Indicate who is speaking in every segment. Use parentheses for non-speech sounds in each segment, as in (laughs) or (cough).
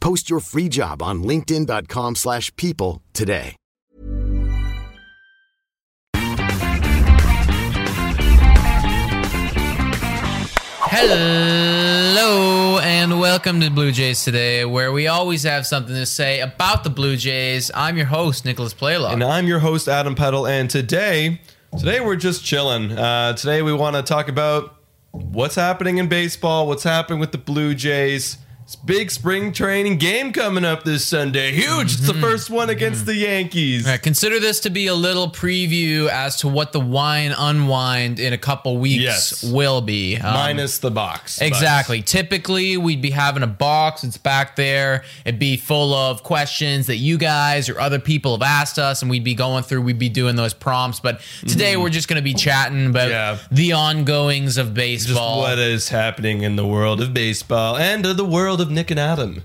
Speaker 1: Post your free job on linkedin.com/people slash people today.
Speaker 2: Hello and welcome to Blue Jays today, where we always have something to say about the Blue Jays. I'm your host, Nicholas Playlaw.
Speaker 3: And I'm your host, Adam Peddle. And today, today we're just chilling. Uh, today we want to talk about what's happening in baseball, what's happening with the Blue Jays. It's big spring training game coming up this Sunday. Huge. It's the first one against the Yankees.
Speaker 2: All right, consider this to be a little preview as to what the wine unwind in a couple weeks
Speaker 3: Yes.
Speaker 2: will be. Um,
Speaker 3: Minus the box.
Speaker 2: Exactly. Typically, we'd be having a box. It's back there. It'd be full of questions that you guys or other people have asked us, and we'd be going through. We'd be doing those prompts. But today, we're just going to be chatting about
Speaker 3: Mm-hmm. Yeah.
Speaker 2: the ongoings of
Speaker 3: Just
Speaker 2: baseball.
Speaker 3: what is happening in the world of baseball and of the world of Nick and Adam.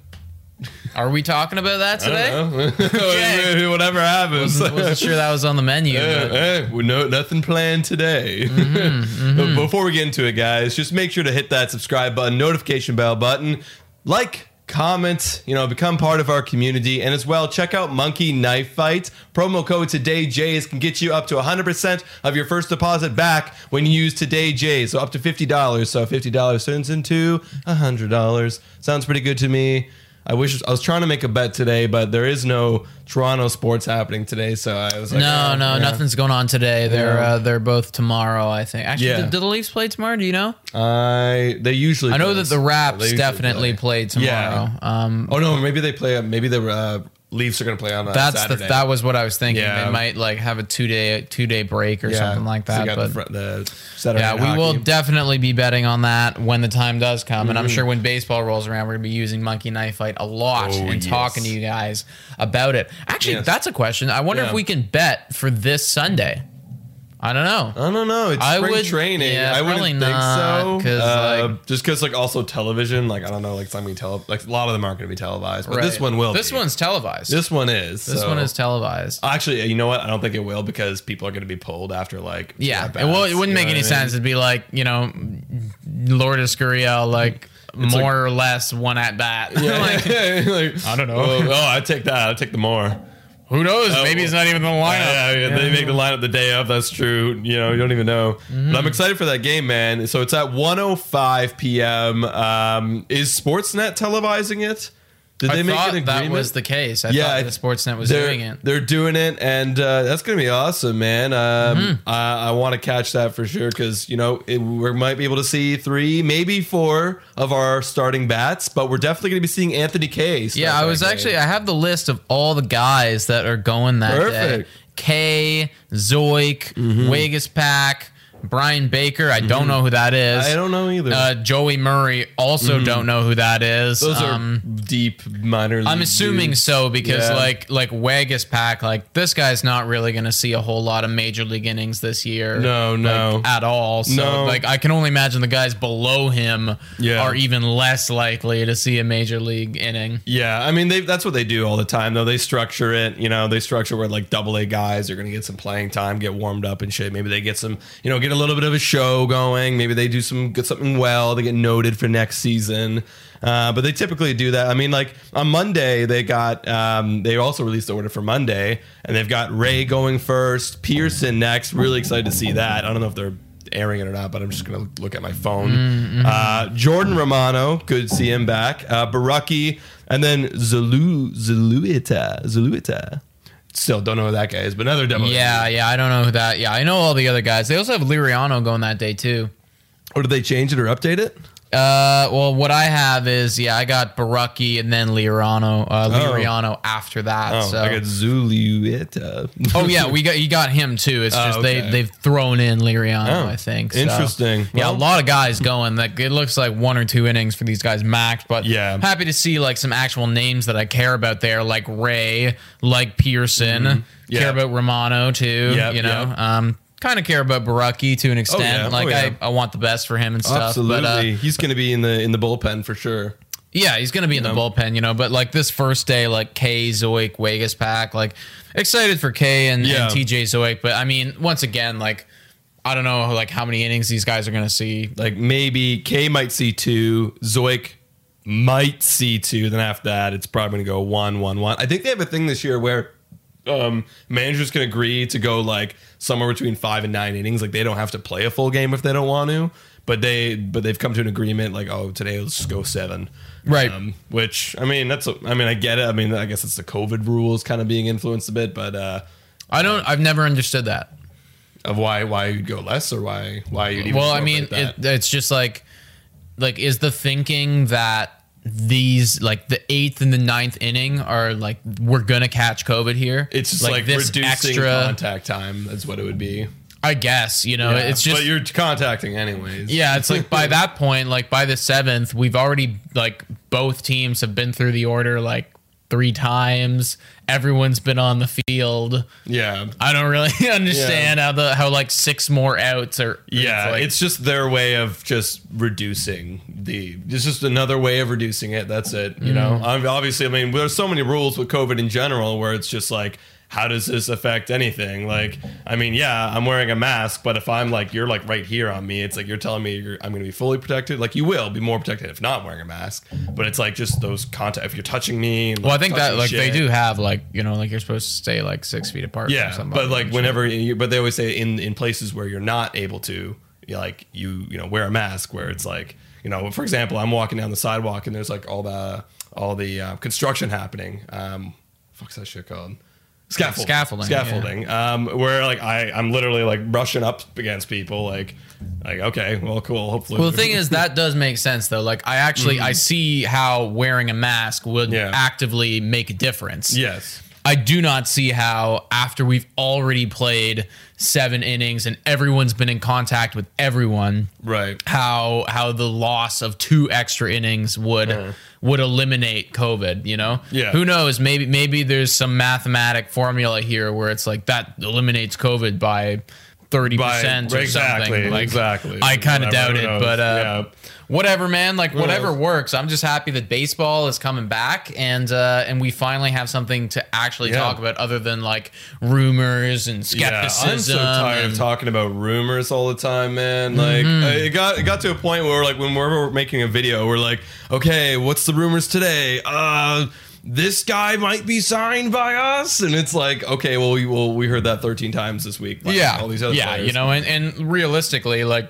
Speaker 2: Are we talking about that today?
Speaker 3: I don't know. (laughs) Whatever happens.
Speaker 2: Wasn't, wasn't sure that was on the menu.
Speaker 3: Eh, we no nothing planned today.
Speaker 2: Mm-hmm, (laughs)
Speaker 3: But Before we get into it, guys, just make sure to hit that subscribe button, notification bell button, like, comment, you know, become part of our community, and as well check out Monkey Knife Fight. Promo code Today Jays can get you up to 100% of your first deposit back when you use Today Jays, so up to $50. So $50 turns into $100. Sounds pretty good to me. I wish I was trying to make a bet today, but there is no Toronto sports happening today, so I was like,
Speaker 2: no,
Speaker 3: oh,
Speaker 2: no,
Speaker 3: yeah.
Speaker 2: nothing's going on today. They're
Speaker 3: Yeah.
Speaker 2: uh, they're both tomorrow, I think. Actually,
Speaker 3: Yeah.
Speaker 2: do, do the Leafs play tomorrow? Do you know?
Speaker 3: I they usually.
Speaker 2: I know
Speaker 3: play
Speaker 2: that the Raps definitely play tomorrow. Um,
Speaker 3: Oh no, maybe they play. Maybe the uh, Leafs are going to play on uh,
Speaker 2: that's
Speaker 3: Saturday.
Speaker 2: the that was what I was thinking.
Speaker 3: Yeah.
Speaker 2: They might like have a two day two day break or
Speaker 3: Yeah,
Speaker 2: something like that.
Speaker 3: got
Speaker 2: But
Speaker 3: the, fr- the Saturday
Speaker 2: yeah,
Speaker 3: night
Speaker 2: we will definitely be betting on that when the time does come. And I'm
Speaker 3: Mm-hmm.
Speaker 2: sure when baseball rolls around, we're gonna be using Monkey Knife Fight a lot
Speaker 3: Oh,
Speaker 2: and
Speaker 3: yes.
Speaker 2: talking to you guys about it. Actually,
Speaker 3: Yes.
Speaker 2: that's a question. I wonder if we can bet for this Sunday. I don't know.
Speaker 3: I don't know. It's
Speaker 2: I
Speaker 3: spring
Speaker 2: would-
Speaker 3: training.
Speaker 2: yeah,
Speaker 3: I wouldn't
Speaker 2: probably
Speaker 3: think
Speaker 2: not,
Speaker 3: so.
Speaker 2: 'cause,
Speaker 3: Uh,
Speaker 2: like-
Speaker 3: just because, like, also television. Like, I don't know. Like, some be tele. Like, a lot of them aren't going to be televised, but this
Speaker 2: Right.
Speaker 3: one will.
Speaker 2: This
Speaker 3: be.
Speaker 2: one's televised.
Speaker 3: This one is.
Speaker 2: This
Speaker 3: so-
Speaker 2: one is televised.
Speaker 3: Actually, you know what? I don't think it will because people are going to be pulled after like.
Speaker 2: Yeah, it, well, it wouldn't make any
Speaker 3: what I mean?
Speaker 2: sense. It'd be like you know, Lourdes Gurriel, like more
Speaker 3: like-
Speaker 2: or less one at bat.
Speaker 3: Yeah. (laughs)
Speaker 2: like,
Speaker 3: Like,
Speaker 2: I don't know.
Speaker 3: Oh, oh, I take that. I take the more.
Speaker 2: Who knows?
Speaker 3: Oh,
Speaker 2: Maybe it's not even in the lineup.
Speaker 3: Yeah, yeah, they make the lineup the day of. That's true. You know, you don't even know.
Speaker 2: Mm-hmm.
Speaker 3: But I'm excited for that game, man. So it's at 1:05 p.m. Um, is Sportsnet televising it? Did
Speaker 2: I
Speaker 3: they make
Speaker 2: thought
Speaker 3: an
Speaker 2: that was the case. I
Speaker 3: Yeah,
Speaker 2: thought the Sportsnet was doing it.
Speaker 3: They're doing it, and uh, that's gonna be awesome, man. Um,
Speaker 2: Mm-hmm.
Speaker 3: I, I want to catch that for sure because you know it, we might be able to see three, maybe four of our starting bats, but we're definitely gonna be seeing Anthony Kay.
Speaker 2: Yeah, I was actually. I have the list of all the guys that are going that day. Kay, Zeuch,
Speaker 3: Mm-hmm.
Speaker 2: Waguespack, Brian Baker, I don't know who that is.
Speaker 3: I don't know either.
Speaker 2: Uh, Joey Murray, also don't know who that is.
Speaker 3: Those
Speaker 2: Um,
Speaker 3: are deep minor.
Speaker 2: I'm assuming
Speaker 3: dudes.
Speaker 2: so because
Speaker 3: Yeah.
Speaker 2: like like Waguespack, like this guy's not really going to see a whole lot of major league innings this year.
Speaker 3: No,
Speaker 2: like,
Speaker 3: no.
Speaker 2: at all. So
Speaker 3: No.
Speaker 2: like I can only imagine the guys below him
Speaker 3: Yeah.
Speaker 2: are even less likely to see a major league inning.
Speaker 3: Yeah, I mean they that's what they do all the time though. They structure it, you know, they structure where like double A guys are gonna get some playing time, get warmed up and shit. Maybe they get some, you know, get a little bit of a show going. Maybe they do some get something well. They get noted for next season. Uh, but they typically do that. I mean, like on Monday, they got um, they also released the order for Monday, and they've got Ray going first, Pearson next. Really excited to see that. I don't know if they're airing it or not, but I'm just gonna look at my phone. Uh, Jordan Romano, good to see him back. Uh, Borucki, and then Zulu Zulueta Zulueta. Still don't know who that guy is, but another demo.
Speaker 2: Yeah, yeah, I don't know who that. Yeah, I know all the other guys. They also have Liriano going that day too.
Speaker 3: Or did they change it or update it?
Speaker 2: Uh, well, what I have is yeah, I got Borucki and then Liriano, uh, Liriano after that.
Speaker 3: Oh,
Speaker 2: so.
Speaker 3: I got Zulueta. (laughs)
Speaker 2: Oh yeah, we got you got him too. It's
Speaker 3: Oh,
Speaker 2: just
Speaker 3: okay.
Speaker 2: they they've thrown in Liriano,
Speaker 3: Oh,
Speaker 2: I think. So,
Speaker 3: interesting.
Speaker 2: yeah,
Speaker 3: Well-
Speaker 2: a lot of guys going. Like it looks like one or two innings for these guys max, but
Speaker 3: Yeah.
Speaker 2: happy to see like some actual names that I care about there, like Ray, like Pearson,
Speaker 3: Mm-hmm. Yeah.
Speaker 2: care about Romano too.
Speaker 3: Yep,
Speaker 2: you know,
Speaker 3: yep.
Speaker 2: um, kind of care about Borucki to an extent.
Speaker 3: yeah,
Speaker 2: Like
Speaker 3: oh, yeah.
Speaker 2: I, I want the best for him and stuff.
Speaker 3: Absolutely,
Speaker 2: But, uh,
Speaker 3: he's going to be in the in the bullpen for sure.
Speaker 2: yeah, he's gonna be in the bullpen, you know. But like this first day, like Kay Zeuch Vegas pack, like excited for Kay and,
Speaker 3: Yeah.
Speaker 2: and TJ Zeuch. But I mean, once again, like I don't know like how many innings these guys are gonna see.
Speaker 3: Like maybe Kay might see two, Zeuch might see two. Then after that, it's probably going to go one, one, one. I think they have a thing this year where um, managers can agree to go like somewhere between five and nine innings. Like they don't have to play a full game if they don't want to. But they but they've come to an agreement like oh today let's just go seven
Speaker 2: Right.
Speaker 3: um, which I mean that's I mean I get it I mean I guess it's the COVID rules kind of being influenced a bit but uh,
Speaker 2: I don't. I've never understood that.
Speaker 3: of why why you'd go less or why why you'd even
Speaker 2: Well, I mean, it, it's just like like is the thinking that these like the eighth and the ninth inning are like we're gonna catch COVID here.
Speaker 3: It's just like, reducing extra contact time. That's what it would be.
Speaker 2: I guess you know
Speaker 3: Yeah,
Speaker 2: it's just
Speaker 3: but you're contacting anyways.
Speaker 2: Yeah, it's like by (laughs) that point, like by the seventh, we've already like both teams have been through the order like three times. Everyone's been on the field.
Speaker 3: yeah,
Speaker 2: I don't really (laughs) understand how the how like six more outs are.
Speaker 3: yeah.
Speaker 2: like-
Speaker 3: It's just their way of just reducing the. It's just another way of reducing it. That's it. You know,
Speaker 2: Mm.
Speaker 3: I'm- obviously, I mean, there's so many rules with COVID in general where it's just like. How does this affect anything? Like, I mean, yeah, I'm wearing a mask, but if I'm like, you're like right here on me, it's like you're telling me you're, I'm going to be fully protected. Like, you will be more protected if not wearing a mask. But it's like just those contact. If you're touching me, and,
Speaker 2: well, I think that like they do have like you know like you're supposed to stay like six feet apart. from
Speaker 3: Yeah, but like whenever, you, but they always say in in places where you're not able to, like you you know wear a mask. Where it's like you know, for example, I'm walking down the sidewalk and there's like all the all the uh, construction happening. Um, fuck's that shit called? Scaffolding.
Speaker 2: Scaffolding,
Speaker 3: Scaffolding. Um, where like I I'm literally like brushing up against people. Like like okay, well, cool. Hopefully.
Speaker 2: Well, the thing is, that does make sense though. Like, I actually I see how wearing a mask would.
Speaker 3: Yeah.
Speaker 2: actively make a difference.
Speaker 3: yes.
Speaker 2: I do not see how after we've already played seven innings and everyone's been in contact with everyone,
Speaker 3: Right.
Speaker 2: how how the loss of two extra innings would would eliminate COVID. You know,
Speaker 3: Uh-huh. Yeah.
Speaker 2: Who knows? Maybe maybe there's some mathematic formula here where it's like that eliminates COVID by. Thirty percent or
Speaker 3: exactly,
Speaker 2: something. Like,
Speaker 3: exactly.
Speaker 2: I kind of doubt it, but uh,
Speaker 3: Yeah.
Speaker 2: Whatever, man. Like whatever
Speaker 3: knows?
Speaker 2: works. I'm just happy that baseball is coming back, and uh, and we finally have something to actually
Speaker 3: Yeah.
Speaker 2: talk about other than like rumors and skepticism.
Speaker 3: Yeah, I'm so tired of talking about rumors all the time, man. Like
Speaker 2: Mm-hmm.
Speaker 3: it got it got to a point where like when we're making a video, we're like, okay, what's the rumors today? Uh this guy might be signed by us, and it's like, okay, well, we well we heard that 13 times this week.
Speaker 2: yeah,
Speaker 3: all these other
Speaker 2: yeah,
Speaker 3: players.
Speaker 2: you know, and, and realistically, like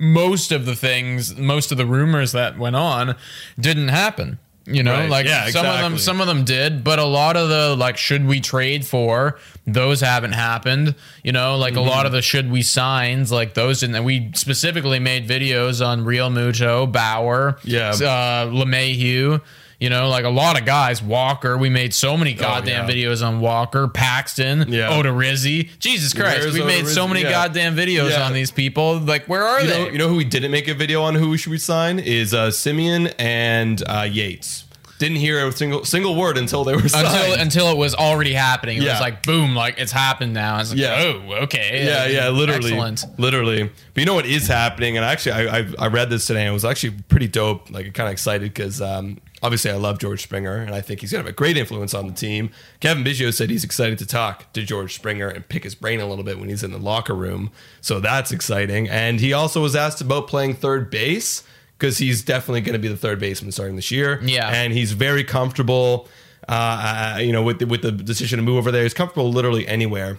Speaker 2: most of the things, most of the rumors that went on didn't happen. You know,
Speaker 3: Right.
Speaker 2: like
Speaker 3: Yeah,
Speaker 2: some of them, some of them did, but a lot of the like, should we trade for? Those haven't happened. You know, like a
Speaker 3: Mm-hmm.
Speaker 2: lot of the should we signs, like those didn't. And we specifically made videos on Realmuto, Bauer,
Speaker 3: Yeah.
Speaker 2: uh, LeMahieu. You know, like a lot of guys, Walker, we made so many goddamn
Speaker 3: Oh, yeah.
Speaker 2: videos on Walker, Paxton,
Speaker 3: Yeah.
Speaker 2: Odorizzi. Jesus Christ,
Speaker 3: Where's
Speaker 2: we made so
Speaker 3: Odorizzi?
Speaker 2: many
Speaker 3: Yeah.
Speaker 2: goddamn videos
Speaker 3: Yeah.
Speaker 2: on these people. Like, where are
Speaker 3: You
Speaker 2: they?
Speaker 3: know, you know who we didn't make a video on who should we sign is uh, Semien and uh, Yates. Didn't hear a single single word until they were signed.
Speaker 2: until until it was already happening. It
Speaker 3: Yeah.
Speaker 2: was like boom, like it's happened now. It's like,
Speaker 3: Yeah.
Speaker 2: oh, okay.
Speaker 3: yeah, yeah, literally,
Speaker 2: Excellent.
Speaker 3: literally. But you know what is happening? And actually, I I, I read this today. and It was actually pretty dope. Like, kind of excited because um, obviously I love George Springer, and I think he's gonna have a great influence on the team. Cavan Biggio said he's excited to talk to George Springer and pick his brain a little bit when he's in the locker room. So that's exciting. And he also was asked about playing third base because he's definitely going to be the third baseman starting this year.
Speaker 2: Yeah.
Speaker 3: and he's very comfortable. Uh, you know, with the, with the decision to move over there, he's comfortable literally anywhere.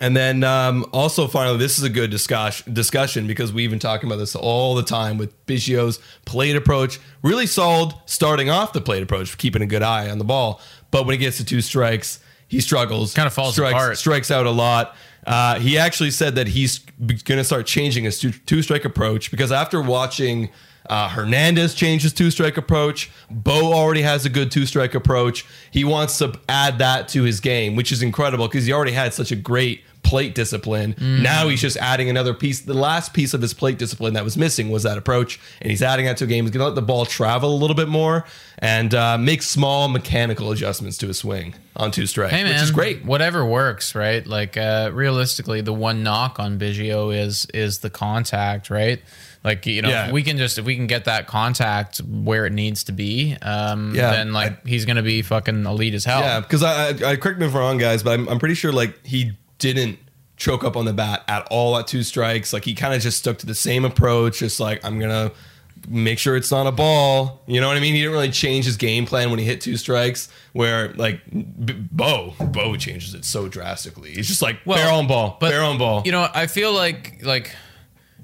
Speaker 3: And then um, also finally, this is a good discussion discussion because we've been talking about this all the time with Biggio's plate approach. Really solid starting off the plate approach, keeping a good eye on the ball. But when he gets to two strikes, he struggles.
Speaker 2: Kinda falls
Speaker 3: strikes,
Speaker 2: apart.
Speaker 3: Strikes out a lot. Uh, he actually said that he's going to start changing his two, two strike approach because after watching uh, Hernandez change his two strike approach, Bo already has a good two strike approach. He wants to add that to his game, which is incredible because he already had such a great plate discipline. Now he's just adding another piece. The last piece of his plate discipline that was missing was that approach, and he's adding that to a game. He's going to let the ball travel a little bit more and uh, make small mechanical adjustments to his swing on two strike,
Speaker 2: Hey man,
Speaker 3: which is great.
Speaker 2: Whatever works, right? Like uh, realistically, the one knock on Biggio is is the contact, right? Like you know,
Speaker 3: Yeah.
Speaker 2: if we can just if we can get that contact where it needs to be, um,
Speaker 3: Yeah,
Speaker 2: then like he's gonna be fucking elite as hell.
Speaker 3: Yeah, because I, I, I correct me if I'm wrong, guys, but I'm, I'm pretty sure like he didn't choke up on the bat at all at two strikes. Like he kind of just stuck to the same approach, just like I'm gonna make sure it's not a ball. You know what I mean? He didn't really change his game plan when he hit two strikes. Where like B- Bo, Bo changes it so drastically. He's just like
Speaker 2: Well,
Speaker 3: barrel on ball,
Speaker 2: but
Speaker 3: barrel on ball.
Speaker 2: You know, I feel like like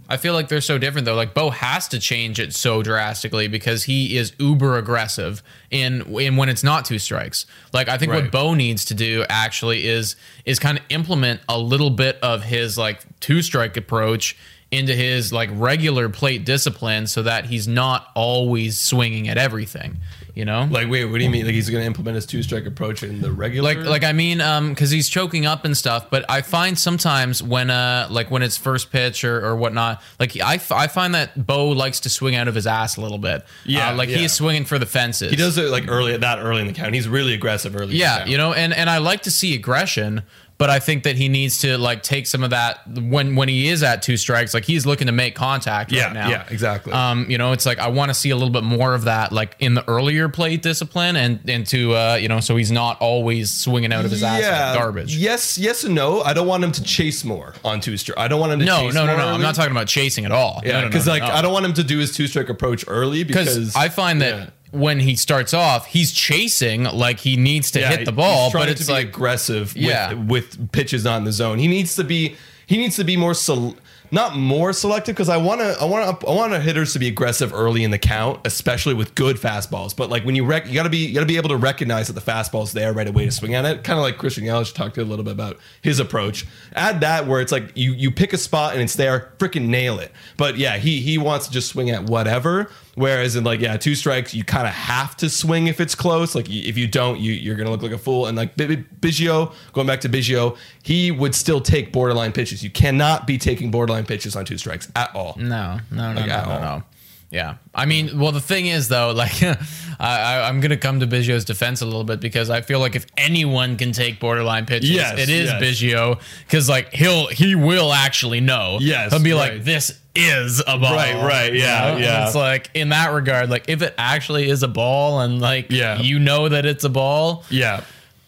Speaker 2: I feel like they're so different though. Like Bo has to change it so drastically because he is uber aggressive in in when it's not two strikes. Like I think
Speaker 3: Right.
Speaker 2: what Bo needs to do actually is is kind of implement a little bit of his like two strike approach into his like regular plate discipline so that he's not always swinging at everything, you know?
Speaker 3: like wait, what do you mean? Like he's gonna implement his two strike approach in the regular?
Speaker 2: like like I mean um because he's choking up and stuff but I find sometimes when uh like when it's first pitch or, or whatnot like I, f- I find that Bo likes to swing out of his ass a little bit
Speaker 3: Yeah,
Speaker 2: Uh, like
Speaker 3: yeah.
Speaker 2: he is swinging for the fences
Speaker 3: he does it like early that early in the count. He's really aggressive early.
Speaker 2: yeah you know and and I like to see aggression but I think that he needs to like take some of that when when he is at two strikes like he's looking to make contact
Speaker 3: Yeah,
Speaker 2: right now
Speaker 3: yeah, exactly.
Speaker 2: um you know it's like I want to see a little bit more of that like in the earlier plate discipline and and to uh you know so he's not always swinging out of his ass like garbage
Speaker 3: Yes, yes and no. I don't want him to chase more on two strike. I don't want him to
Speaker 2: No,
Speaker 3: chase
Speaker 2: no, no, no. I'm not talking about chasing at all.
Speaker 3: Yeah,
Speaker 2: No, no, no,
Speaker 3: because
Speaker 2: no,
Speaker 3: like. I don't want him to do his two strike approach early because
Speaker 2: because I find that
Speaker 3: Yeah.
Speaker 2: When he starts off, he's chasing like he needs to
Speaker 3: Yeah,
Speaker 2: hit the ball,
Speaker 3: he's
Speaker 2: but it's
Speaker 3: to be
Speaker 2: like
Speaker 3: aggressive
Speaker 2: Yeah.
Speaker 3: with, with pitches not in the zone. He needs to be he needs to be more sel- not more selective because I want to I want to I want hitters to be aggressive early in the count, especially with good fastballs. But like when you rec- you got to be you got to be able to recognize that the fastball's there right away to swing at it. Kind of like Christian Yelich talked a little bit about his approach. Add that where it's like you you pick a spot and it's there, freaking nail it. But yeah, he he wants to just swing at whatever. Whereas in like yeah, two strikes, you kind of have to swing if it's close. Like if you don't, you you're gonna look like a fool. And like Biggio, going back to Biggio, he would still take borderline pitches. You cannot be taking borderline pitches on two strikes at all.
Speaker 2: no, no, no,
Speaker 3: Like,
Speaker 2: no, no, no. Yeah, I mean, well, the thing is though, (laughs) like, I, I, I'm gonna come to Biggio's defense a little bit because I feel like if anyone can take borderline pitches,
Speaker 3: Yes,
Speaker 2: it is
Speaker 3: yes.
Speaker 2: Biggio because like he'll he will actually know.
Speaker 3: Yes,
Speaker 2: he'll be
Speaker 3: right.
Speaker 2: like, this is a ball.
Speaker 3: Right, right,
Speaker 2: You
Speaker 3: yeah,
Speaker 2: know?
Speaker 3: yeah.
Speaker 2: It's like in that regard, like if it actually is a ball and like
Speaker 3: Yeah.
Speaker 2: you know that it's a ball,
Speaker 3: Yeah.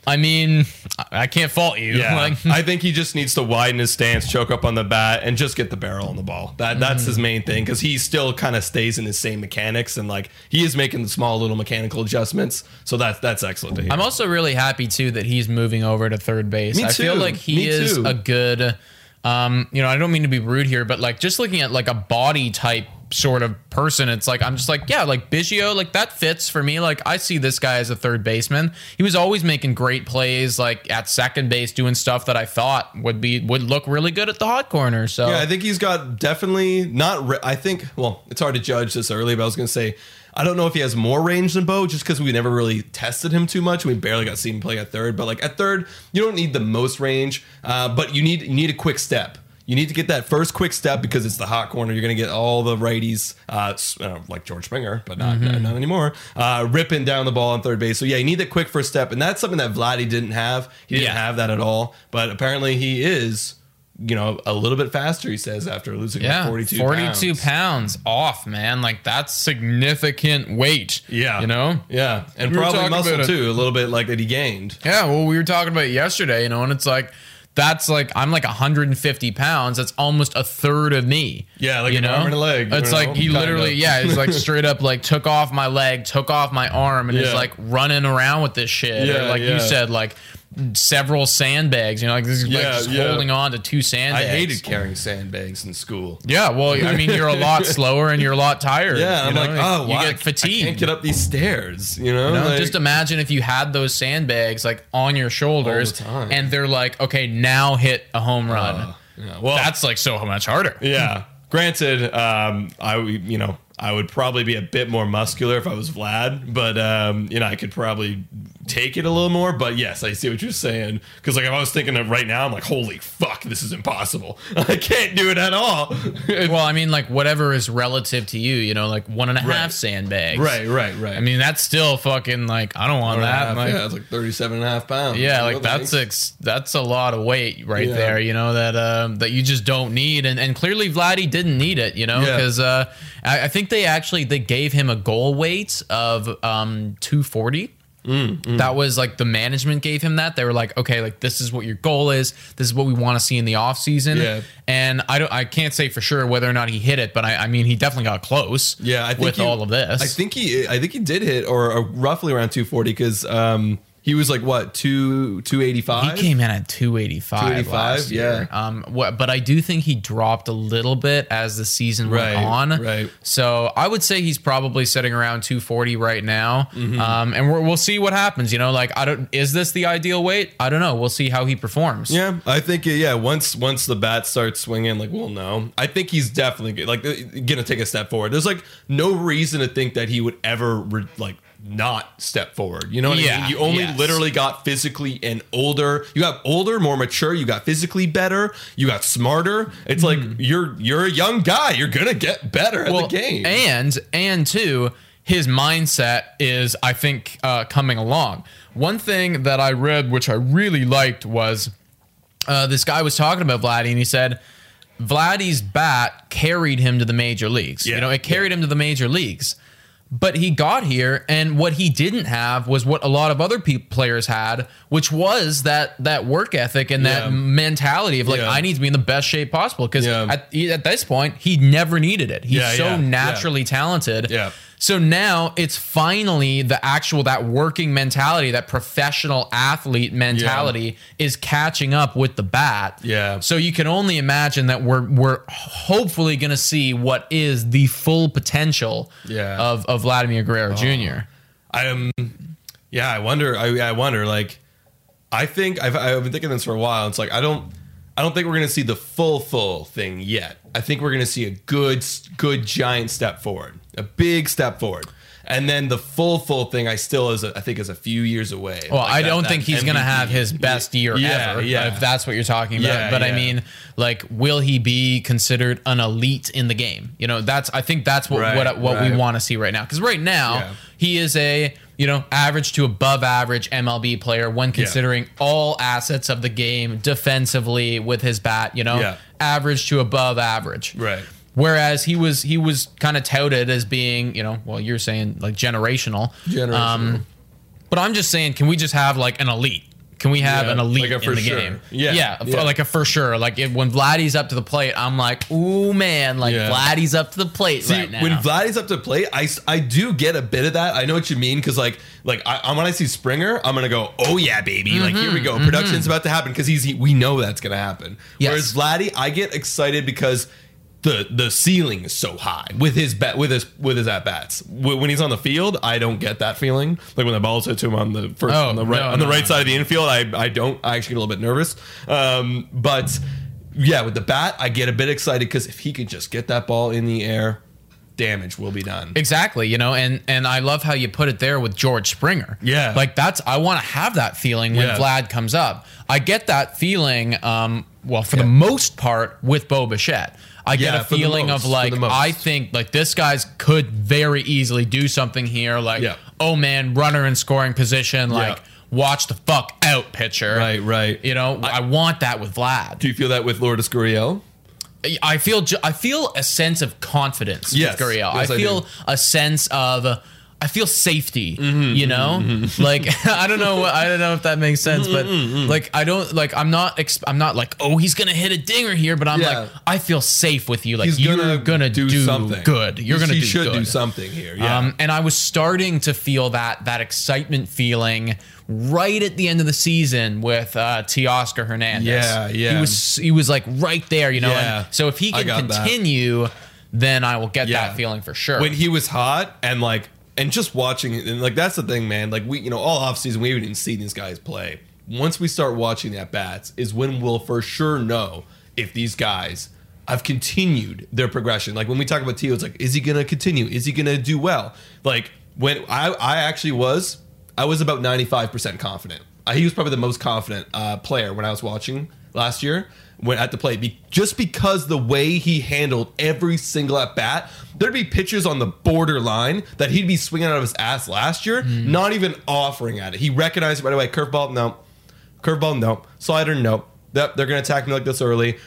Speaker 2: I mean, I- can't fault you.
Speaker 3: Yeah, (laughs)
Speaker 2: Like,
Speaker 3: I think he just needs to widen his stance, choke up on the bat, and just get the barrel on the ball. That that's
Speaker 2: Mm-hmm.
Speaker 3: his main thing because he still kind of stays in his same mechanics and like he is making the small little mechanical adjustments. So that's that's excellent to hear.
Speaker 2: I'm also really happy too that he's moving over to third base. I feel like he
Speaker 3: Me
Speaker 2: is
Speaker 3: too.
Speaker 2: a good um, you know, I don't mean to be rude here, but like just looking at like a body type sort of person, it's like I'm just like, yeah, like Biggio, like that fits for me. Like I see this guy as a third baseman. He was always making great plays like at second base doing stuff that I thought would be would look really good at the hot corner. So
Speaker 3: Yeah, I think he's got definitely not. Re- I think well, it's hard to judge this early, but I was gonna say. I don't know if he has more range than Bo, just because we never really tested him too much. We barely got seen play at third, but like at third, you don't need the most range, uh, but you need you need a quick step. You need to get that first quick step because it's the hot corner. You're going to get all the righties, uh, uh, like George Springer, but not not anymore, uh, ripping down the ball on third base. So yeah, you need that quick first step, and that's something that Vladdy didn't have. He didn't
Speaker 2: Yeah.
Speaker 3: have that at all, but apparently he is, you know, a little bit faster. He says after losing
Speaker 2: Yeah,
Speaker 3: 42,
Speaker 2: 42
Speaker 3: pounds.
Speaker 2: pounds. off, man. Like that's significant weight.
Speaker 3: Yeah,
Speaker 2: you know.
Speaker 3: yeah, and
Speaker 2: We
Speaker 3: probably muscle too, a little bit like that he gained.
Speaker 2: Yeah, well, we were talking about yesterday, you know, and it's like that's like I'm like 150 pounds. That's almost a third of me.
Speaker 3: Yeah, like
Speaker 2: you
Speaker 3: an
Speaker 2: know,
Speaker 3: arm and a leg,
Speaker 2: It's
Speaker 3: know,
Speaker 2: like he
Speaker 3: kinda.
Speaker 2: literally, yeah, he's like (laughs) straight up like took off my leg, took off my arm, and is
Speaker 3: Yeah.
Speaker 2: like running around with this shit.
Speaker 3: Yeah,
Speaker 2: or like
Speaker 3: yeah.
Speaker 2: you said, like several sandbags. You know, like this is like just
Speaker 3: yeah.
Speaker 2: holding on to two sandbags.
Speaker 3: I hated carrying sandbags in school.
Speaker 2: Yeah, well, I mean, you're a lot (laughs) slower and you're a lot tired.
Speaker 3: Yeah, I'm
Speaker 2: know?
Speaker 3: like, oh,
Speaker 2: you
Speaker 3: wow,
Speaker 2: get fatigued.
Speaker 3: I can't get up these stairs. You know,
Speaker 2: You know,
Speaker 3: Like-
Speaker 2: just imagine if you had those sandbags like on your shoulders, and they're like, okay, now hit a home run.
Speaker 3: yeah, well,
Speaker 2: That's like so much harder.
Speaker 3: yeah. Granted, um, I you know I would probably be a bit more muscular if I was Vlad, but um, you know I could probably take it a little more. But yes, I see what you're saying because like if I was thinking of right now, I'm like, holy fuck, this is impossible. (laughs) I can't do it at all. (laughs)
Speaker 2: Well, I mean, like whatever is relative to you, you know, like one and a half
Speaker 3: Right.
Speaker 2: sandbags.
Speaker 3: right, right, right.
Speaker 2: I mean, that's still fucking like I don't want that. Like,
Speaker 3: yeah, it's like 37 and a half pounds.
Speaker 2: Yeah, like that's ex- that's a lot of weight right
Speaker 3: Yeah.
Speaker 2: there, you know that um, that you just don't need, and and clearly Vladdy didn't need it, you know,
Speaker 3: Yeah.
Speaker 2: because uh, I, I think they actually they gave him a goal weight of um 240.
Speaker 3: Mm,
Speaker 2: That was like the management gave him that. They were like, okay, like this is what your goal is. This is what we want to see in the off season.
Speaker 3: Yeah.
Speaker 2: And I don't, I can't say for sure whether or not he hit it, but I, I mean, he definitely got close.
Speaker 3: Yeah, I think
Speaker 2: with
Speaker 3: he-
Speaker 2: all of this.
Speaker 3: I think he, I think he did hit or, or roughly around 240 because um, he was like what two 285.
Speaker 2: He came in at 285.
Speaker 3: 285,
Speaker 2: last year.
Speaker 3: yeah.
Speaker 2: Um, what, but I do think he dropped a little bit as the season
Speaker 3: Right,
Speaker 2: went on.
Speaker 3: right.
Speaker 2: So I would say he's probably sitting around 240 right now.
Speaker 3: Mm-hmm.
Speaker 2: Um, and we're, we'll see what happens. You know, like I don't. Is this the ideal weight? I don't know. We'll see how he performs.
Speaker 3: Yeah, I think yeah. Once once the bat starts swinging, like we'll know. I think he's definitely like uh, gonna take a step forward. There's like no reason to think that he would ever re- like not step forward. You know what I mean? You only
Speaker 2: yes.
Speaker 3: literally got physically and older. You got older, more mature. You got physically better. You got smarter. It's like you're you're a young guy. You're gonna get better at the game.
Speaker 2: And and two, his mindset is, I think, uh, coming along. One thing that I read, which I really liked, was uh, this guy was talking about Vladdy, and he said Vladdy's bat carried him to the major leagues.
Speaker 3: Yeah,
Speaker 2: You know, it carried him to the major leagues. But he got here, and what he didn't have was what a lot of other pe- players had, which was that that work ethic and
Speaker 3: Yeah.
Speaker 2: that mentality of like,
Speaker 3: Yeah.
Speaker 2: I need to be in the best shape possible. Because
Speaker 3: Yeah.
Speaker 2: at, at this point, he never needed it. He's so naturally talented.
Speaker 3: Yeah.
Speaker 2: So now it's finally the actual that working mentality, that professional athlete mentality is catching up with the bat.
Speaker 3: Yeah.
Speaker 2: So you can only imagine that we're we're hopefully going to see what is the full potential
Speaker 3: Yeah.
Speaker 2: of of Vladimir Guerrero oh. Jr.
Speaker 3: I am. Yeah, I wonder. I, I wonder. Like, I think I've I've been thinking this for a while. It's like I don't. I don't think we're gonna see the full full thing yet. I think we're gonna see a good good giant step forward, a big step forward, and then the full full thing. I still is a, I think is a few years away.
Speaker 2: Well,
Speaker 3: Like
Speaker 2: I
Speaker 3: that-
Speaker 2: don't
Speaker 3: that
Speaker 2: think he's going to have his best year
Speaker 3: Yeah,
Speaker 2: ever,
Speaker 3: yeah.
Speaker 2: if that's what you're talking about.
Speaker 3: Yeah,
Speaker 2: but I mean, like, will he be considered an elite in the game? You know, that's I think that's what
Speaker 3: Right,
Speaker 2: what, what
Speaker 3: right.
Speaker 2: we want to see right now. Because right now he is a you know average to above average MLB player when considering all assets of the game defensively with his bat. You know, average to above average.
Speaker 3: Right.
Speaker 2: Whereas he was he was kind of touted as being you know well you're saying like generational.
Speaker 3: Generational.
Speaker 2: Um, but I'm just saying, can we just have like an elite? Can we have
Speaker 3: Yeah,
Speaker 2: an elite
Speaker 3: like
Speaker 2: in
Speaker 3: for
Speaker 2: the
Speaker 3: sure.
Speaker 2: game?
Speaker 3: Yeah,
Speaker 2: yeah,
Speaker 3: yeah.
Speaker 2: like a for sure. Like if, when Vladdy's up to the plate, I'm like, ooh man, like
Speaker 3: Yeah.
Speaker 2: Vladdy's up to the plate
Speaker 3: See,
Speaker 2: right now.
Speaker 3: when Vladdy's up to play, I do get a bit of that. I know what you mean because like like I, I- when I see Springer, I'm gonna go, oh yeah, baby, like here we go, mm-hmm, production's mm-hmm. about to happen because he's he, we know that's gonna happen.
Speaker 2: Yes.
Speaker 3: Whereas Vladdy, I get excited because the the ceiling is so high with his bat with his with his at bats. When he's on the field, I don't get that feeling. Like when the ball's hit to him on the first
Speaker 2: Oh,
Speaker 3: on the right
Speaker 2: no,
Speaker 3: on the
Speaker 2: no,
Speaker 3: right
Speaker 2: no.
Speaker 3: side of the infield, I I don't. I actually get a little bit nervous. Um, but yeah, with the bat, I get a bit excited because if he could just get that ball in the air, damage will be done.
Speaker 2: Exactly, you know, and and I love how you put it there with George Springer.
Speaker 3: Yeah.
Speaker 2: like that's I want to have that feeling when
Speaker 3: Yeah.
Speaker 2: Vlad comes up. I get that feeling. Um, well, for the most part, with Bo Bichette. I get
Speaker 3: Yeah,
Speaker 2: a feeling
Speaker 3: most,
Speaker 2: of like. I think like this guy's could very easily do something here. Like,
Speaker 3: Yeah.
Speaker 2: oh man, runner in scoring position. Like,
Speaker 3: Yeah.
Speaker 2: watch the fuck out, pitcher.
Speaker 3: Right, right.
Speaker 2: You know, I, want that with Vlad.
Speaker 3: Do you feel that with Lourdes Gurriel?
Speaker 2: I feel I feel a sense of confidence
Speaker 3: Yes.
Speaker 2: with Gurriel.
Speaker 3: Yes,
Speaker 2: I
Speaker 3: I
Speaker 2: feel
Speaker 3: do.
Speaker 2: a sense of I feel safety.
Speaker 3: Mm-hmm,
Speaker 2: you know, (laughs) like (laughs) I don't know. I don't know if that makes sense, but
Speaker 3: Mm-hmm,
Speaker 2: like I don't like I'm not ex- I'm not like oh he's gonna hit a dinger here, but I'm
Speaker 3: Yeah.
Speaker 2: like I feel safe with you. Like
Speaker 3: He's
Speaker 2: you're
Speaker 3: gonna,
Speaker 2: gonna,
Speaker 3: do,
Speaker 2: do,
Speaker 3: something
Speaker 2: good. You're gonna
Speaker 3: he
Speaker 2: do
Speaker 3: should
Speaker 2: good.
Speaker 3: do something here. Yeah.
Speaker 2: Um, and I was starting to feel that that excitement feeling right at the end of the season with uh, Teoscar Hernandez.
Speaker 3: Yeah, yeah.
Speaker 2: He was he was like right there, you know.
Speaker 3: Yeah.
Speaker 2: And so if he can
Speaker 3: got that.
Speaker 2: continue, then I will get
Speaker 3: Yeah.
Speaker 2: that feeling for sure.
Speaker 3: when he was hot and like and just watching it and like that's the thing man. Like we you know all off season we haven't even seen these guys play. Once we start watching the at bats is when we'll for sure know if these guys have continued their progression. Like when we talk about Tio it's like is he gonna continue? Is he gonna do well? Like when I I actually was I was about 95% confident. Uh, he was probably the most confident uh, player when I was watching last year when at the plate. Be, just because the way he handled every single at bat there'd be pitches on the borderline that he'd be swinging out of his ass last year hmm. not even offering at it. He recognized it right away. Curveball no. Curveball no. Slider no. Yep, they're gonna attack me like this early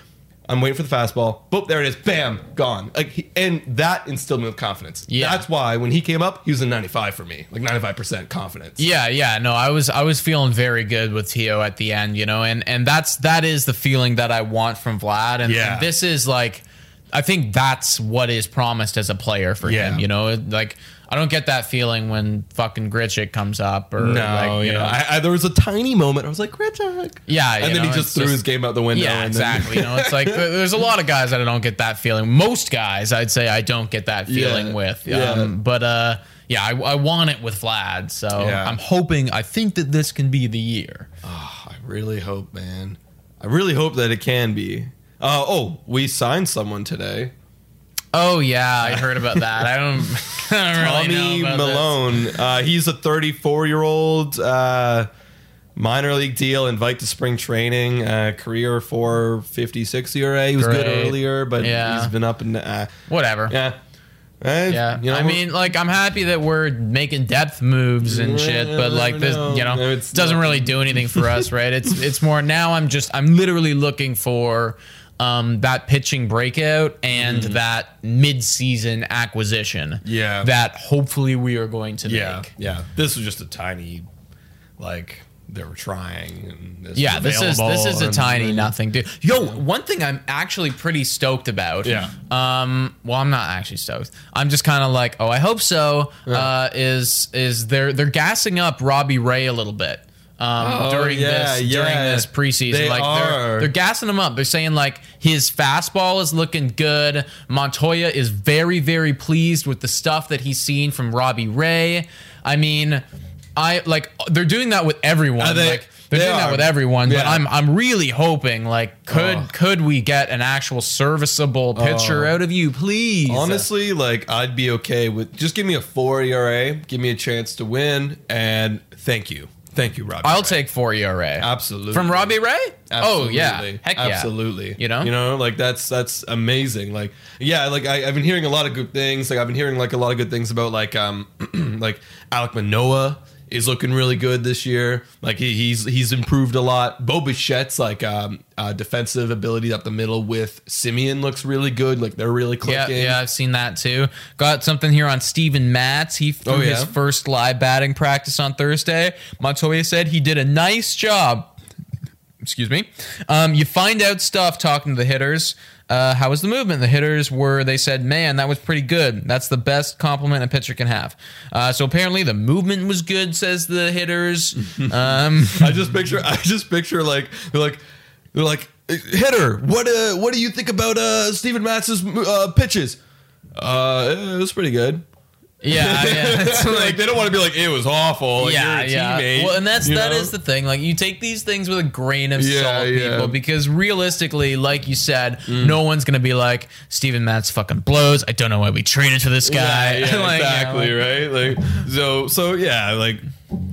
Speaker 3: I'm waiting for the fastball. Boop, there it is. Bam, gone. Like, he, and that instilled me with confidence.
Speaker 2: Yeah.
Speaker 3: that's why when he came up, he was a 95 for me, like 95 percent confidence.
Speaker 2: Yeah, yeah, no, I was I was feeling very good with Tio at the end, you know, and and that's that is the feeling that I want from Vlad, and,
Speaker 3: Yeah.
Speaker 2: and this is like, I think that's what is promised as a player for
Speaker 3: Yeah.
Speaker 2: him, you know, like I don't get that feeling when fucking Grichuk comes up or
Speaker 3: No,
Speaker 2: like, you
Speaker 3: yeah.
Speaker 2: know,
Speaker 3: I, I, there was a tiny moment. I was like, Richard.
Speaker 2: Yeah,
Speaker 3: and then he just threw
Speaker 2: just-
Speaker 3: his game out the window.
Speaker 2: Yeah,
Speaker 3: and then-
Speaker 2: exactly. you know, it's like (laughs) there's a lot of guys that I don't get that feeling. Most guys, I'd say I don't get that feeling
Speaker 3: Yeah,
Speaker 2: with.
Speaker 3: yeah.
Speaker 2: Um, but uh, yeah, I, I want it with Vlad. So
Speaker 3: Yeah.
Speaker 2: I'm hoping. I think that this can be the year.
Speaker 3: I really hope, man. I really hope that it can be. Uh, oh, we signed someone today.
Speaker 2: Oh yeah, I heard about that. I don't, (laughs) I don't really
Speaker 3: Tommy
Speaker 2: know this.
Speaker 3: Milone. Uh, he's a 34 year old uh, minor league deal. Invite to spring training. Uh, career 456 ERA. He was good earlier, but
Speaker 2: Yeah.
Speaker 3: he's been up and uh,
Speaker 2: Whatever.
Speaker 3: yeah. Eh,
Speaker 2: Yeah,
Speaker 3: you know,
Speaker 2: I mean, like, I'm happy that we're making depth moves and shit, but like, this,
Speaker 3: No,
Speaker 2: you know,
Speaker 3: no, it's
Speaker 2: doesn't
Speaker 3: not-
Speaker 2: really do anything for us, right? It's it's more now. I'm just I'm literally looking for um, that pitching breakout and that mid-season acquisition.
Speaker 3: Yeah.
Speaker 2: that hopefully we are going to
Speaker 3: yeah,
Speaker 2: make.
Speaker 3: yeah. This was just a tiny, like they were trying. And this
Speaker 2: Yeah, this is this is a tiny nothing, dude. Yo, one thing I'm actually pretty stoked about.
Speaker 3: Yeah.
Speaker 2: Um. Well, I'm not actually stoked. I'm just kind of like, oh, I hope so. Uh, is is they're they're gassing up Robbie Ray a little bit. Um,
Speaker 3: Oh,
Speaker 2: during
Speaker 3: yeah,
Speaker 2: this during this preseason,
Speaker 3: They
Speaker 2: like
Speaker 3: are.
Speaker 2: they're they're gassing him up. They're saying like his fastball is looking good. Montoya is very very pleased with the stuff that he's seen from Robbie Ray. I mean, I like they're doing that with everyone.
Speaker 3: They-
Speaker 2: like they're
Speaker 3: they
Speaker 2: doing that with everyone, but I'm I'm really hoping like could
Speaker 3: Oh.
Speaker 2: could we get an actual serviceable pitcher out of you, please?
Speaker 3: Honestly, like I'd be okay with just give me a four ERA, give me a chance to win, and thank you, thank you, Robbie.
Speaker 2: I'll
Speaker 3: Ray.
Speaker 2: take four ERA.
Speaker 3: absolutely
Speaker 2: From Robbie Ray? Oh yeah, heck yeah,
Speaker 3: absolutely.
Speaker 2: You know?
Speaker 3: you know, like that's that's amazing. Like, yeah, like I, I've been hearing a lot of good things. Like I've been hearing like a lot of good things about like um (clears throat) like Alek Manoah is looking really good this year. Like he, he's he's improved a lot. Bo Bichette's like um uh, defensive ability up the middle with Semien looks really good. Like they're really
Speaker 2: Yeah,
Speaker 3: clicking.
Speaker 2: yeah, I've seen that too. Got something here on Steven Matz. He threw
Speaker 3: Oh, yeah?
Speaker 2: his first live batting practice on Thursday. Montoya said he did a nice job. Excuse me. Um, you find out stuff talking to the hitters. Uh, how was the movement? The hitters were, they said, man, that was pretty good. That's the best compliment a pitcher can have. Uh, so apparently the movement was good, says the hitters. (laughs) Um,
Speaker 3: I just picture I just picture like they're like they're like hitter. What uh what do you think about uh Steven Matz's uh pitches? Uh it was pretty good.
Speaker 2: Yeah, yeah. (laughs)
Speaker 3: Like,
Speaker 2: like
Speaker 3: they don't want to be like it was awful. Like,
Speaker 2: yeah, yeah.
Speaker 3: teammate,
Speaker 2: Well, and that's that
Speaker 3: know?
Speaker 2: is the thing. Like you take these things with a grain of
Speaker 3: Yeah,
Speaker 2: salt,
Speaker 3: yeah.
Speaker 2: people, because realistically, like you said,
Speaker 3: Mm.
Speaker 2: no one's gonna be like Steven Matz fucking blows. I don't know why we traded for this guy.
Speaker 3: Yeah, (laughs)
Speaker 2: Like,
Speaker 3: exactly, right? Like so, so yeah, like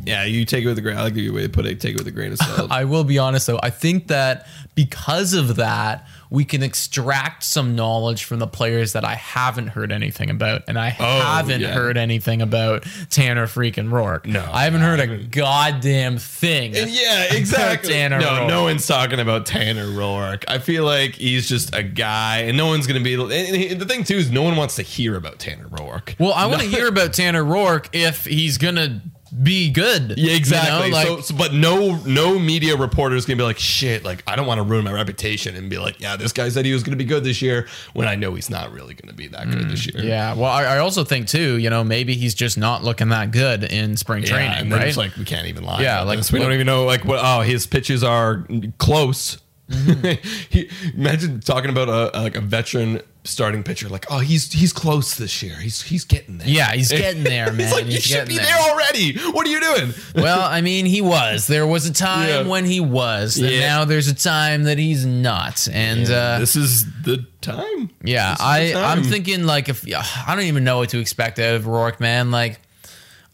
Speaker 3: yeah, you take it with a grain. I like the way to put it. Take it with a grain of salt. (laughs)
Speaker 2: I will be honest though. I think that because of that, we can extract some knowledge from the players that I haven't heard anything about, and I oh, haven't
Speaker 3: yeah.
Speaker 2: heard anything about Tanner freaking Roark.
Speaker 3: No,
Speaker 2: I haven't heard a goddamn thing.
Speaker 3: And yeah, exactly.
Speaker 2: Tanner
Speaker 3: no,
Speaker 2: Roark.
Speaker 3: no one's talking about Tanner Roark. I feel like he's just a guy, and no one's gonna be. And he- the thing too is, no one wants to hear about Tanner Roark.
Speaker 2: Well, I want to (laughs) hear about Tanner Roark if he's gonna be good.
Speaker 3: Yeah, exactly.
Speaker 2: You know, like,
Speaker 3: so, so- but no, no media reporter is gonna be like, shit. Like, I don't want to ruin my reputation and be like, yeah, this guy said he was gonna be good this year, when I know he's not really gonna be that good this year.
Speaker 2: Mm, yeah. Well, I, I also think too. You know, maybe he's just not looking that good in spring
Speaker 3: Yeah,
Speaker 2: training,
Speaker 3: and then
Speaker 2: right?
Speaker 3: it's like we can't even lie.
Speaker 2: Yeah, like,
Speaker 3: this. we don't even know like what. Oh, his pitches are close.
Speaker 2: Mm-hmm. (laughs)
Speaker 3: he, imagine talking about a, like a veteran starting pitcher. Like, oh, he's he's close this year. He's he's getting there.
Speaker 2: yeah, he's getting there, (laughs) man.
Speaker 3: He's like, you
Speaker 2: He's
Speaker 3: should be there. already. What are you doing? (laughs)
Speaker 2: well, I mean, he was. There was a time
Speaker 3: Yeah.
Speaker 2: when he was, and
Speaker 3: Yeah.
Speaker 2: now there's a time that he's not. And uh,
Speaker 3: this is the time.
Speaker 2: yeah, I
Speaker 3: the
Speaker 2: I'm thinking like if I don't even know what to expect out of Roark, man. Like.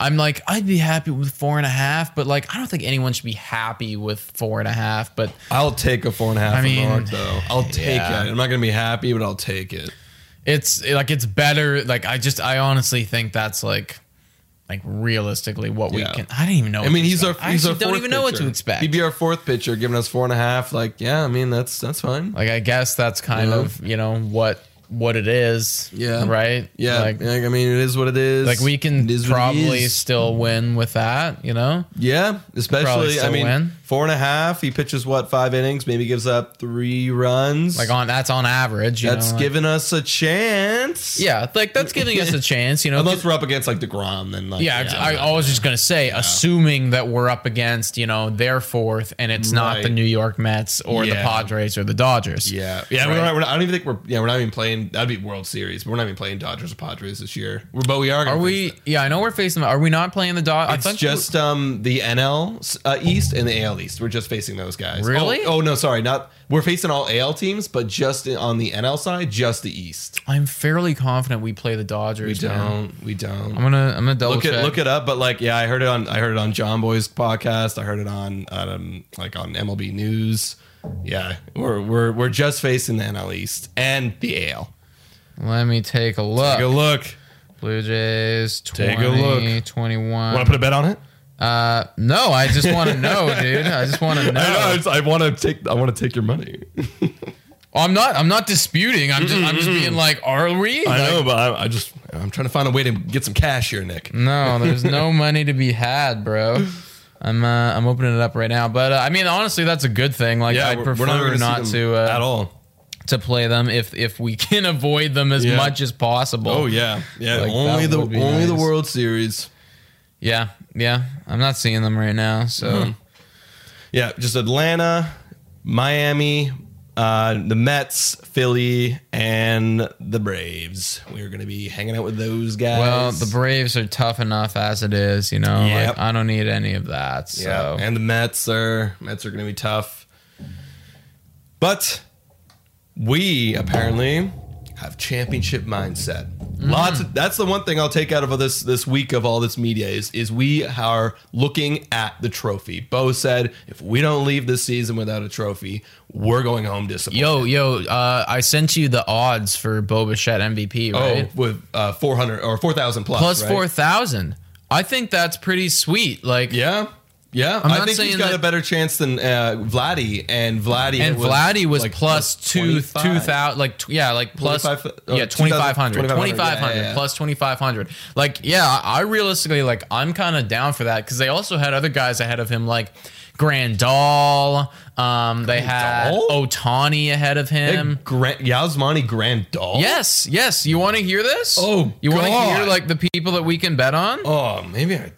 Speaker 2: I'm like, I'd be happy with four and a half, but like, I don't think anyone should be happy with four and a half. But
Speaker 3: I'll take a four and a half.
Speaker 2: I mean,
Speaker 3: mean, though. I'll take
Speaker 2: yeah.
Speaker 3: it. I'm not gonna be happy, but I'll take it.
Speaker 2: it's like it's better. Like I just I honestly think that's like like realistically what we can. I don't even know.
Speaker 3: I mean, he's our
Speaker 2: expect. I
Speaker 3: he's our
Speaker 2: don't even know what to expect.
Speaker 3: He'd be our fourth pitcher, giving us four and a half. Like, yeah, I mean, that's that's fine.
Speaker 2: like I guess that's kind
Speaker 3: Yeah.
Speaker 2: of you know what what it is.
Speaker 3: Yeah.
Speaker 2: Right.
Speaker 3: Yeah,
Speaker 2: Like
Speaker 3: like, I mean, it is what it is.
Speaker 2: like we can
Speaker 3: It is what it
Speaker 2: probably still win with that. You know.
Speaker 3: Yeah, especially I mean,
Speaker 2: win.
Speaker 3: four and a half. He pitches what five innings, maybe gives up three runs.
Speaker 2: Like on that's on average. You
Speaker 3: that's
Speaker 2: know, like-
Speaker 3: giving us a chance.
Speaker 2: Yeah, like that's giving us a (laughs) chance. You know.
Speaker 3: unless we're up against like Degrom, then like
Speaker 2: Yeah, I,
Speaker 3: I'm
Speaker 2: I was just gonna say, assuming that we're up against, you know, their fourth, and it's not the New York Mets or the Padres or the Dodgers.
Speaker 3: Yeah, yeah. We're not, we're not, I don't even think we're. Yeah, we're not even playing. That'd be World Series. We're not even playing Dodgers or Padres this year. We're, but we are.
Speaker 2: Are we?
Speaker 3: them.
Speaker 2: Yeah, I know we're facing. them. Are we not playing the Dodgers?
Speaker 3: It's just um the NL uh, East and the AL East. We're just facing those guys.
Speaker 2: Really?
Speaker 3: Oh, oh, no, sorry, not. We're facing all AL teams, but just on the NL side, just the East.
Speaker 2: I'm fairly confident we play the Dodgers. We
Speaker 3: don't. We don't.
Speaker 2: I'm gonna. I'm gonna double
Speaker 3: look
Speaker 2: check.
Speaker 3: it look it up but like yeah i heard it on i heard it on john boy's podcast i heard it on um like on mlb news yeah we're we're we're just facing the nl east and the al
Speaker 2: Let me take a look.
Speaker 3: take a look
Speaker 2: Blue Jays. 20,
Speaker 3: Take a look.
Speaker 2: 21.
Speaker 3: want to put a bet on it
Speaker 2: uh, no, I just want to know, (laughs) dude. I just want to know.
Speaker 3: i know I, want to take i want to take your money (laughs)
Speaker 2: I'm not. I'm not disputing. I'm just. I'm just being like, are we?
Speaker 3: i
Speaker 2: Like,
Speaker 3: know but I, I just i'm trying to find a way to get some cash here nick
Speaker 2: No, there's no (laughs) money to be had, bro. I'm uh, I'm opening it up right now, but uh, I mean, honestly, that's a good thing. Like, I'd prefer
Speaker 3: we're gonna
Speaker 2: not, to uh,
Speaker 3: at all
Speaker 2: to play them if if we (laughs) can avoid them as
Speaker 3: Yeah.
Speaker 2: much as possible.
Speaker 3: oh yeah yeah
Speaker 2: Like,
Speaker 3: only the only the world series
Speaker 2: yeah, yeah. I'm not seeing them right now, so
Speaker 3: Mm-hmm. Yeah, just Atlanta, Miami, uh, the Mets, Philly, and the Braves. We're gonna be hanging out with those guys.
Speaker 2: well, the Braves are tough enough as it is. You know,
Speaker 3: Yep.
Speaker 2: like, I don't need any of that. So
Speaker 3: yeah, and the Mets are Mets are gonna be tough, but we apparently have championship mindset. Lots. Of, that's the one thing I'll take out of this this week of all this media is is we are looking at the trophy. Bo said, if we don't leave this season without a trophy, we're going home disappointed.
Speaker 2: yo, yo, uh, I sent you the odds for Bo Bichette MVP, right?
Speaker 3: Oh, with uh, 400 or 4,000 plus.
Speaker 2: Plus
Speaker 3: right?
Speaker 2: four thousand. I think that's pretty sweet. Like,
Speaker 3: Yeah. Yeah.
Speaker 2: I'm
Speaker 3: I think he's got
Speaker 2: that-
Speaker 3: a better chance than uh, Vladdy. And Vladdy
Speaker 2: and Vladdy was
Speaker 3: like
Speaker 2: plus two two thousand like tw- yeah like plus
Speaker 3: 25 oh,
Speaker 2: yeah 2500
Speaker 3: 2500,
Speaker 2: 2500
Speaker 3: yeah, yeah, yeah.
Speaker 2: plus 2500 like yeah I realistically like I'm kind of down for that because they also had other guys ahead of him like Grandal um they had Ohtani ahead of him
Speaker 3: Grant, Yasmani Grandal.
Speaker 2: yes yes you want to hear this
Speaker 3: Oh,
Speaker 2: you want to hear like the people that we can bet on
Speaker 3: Oh, maybe I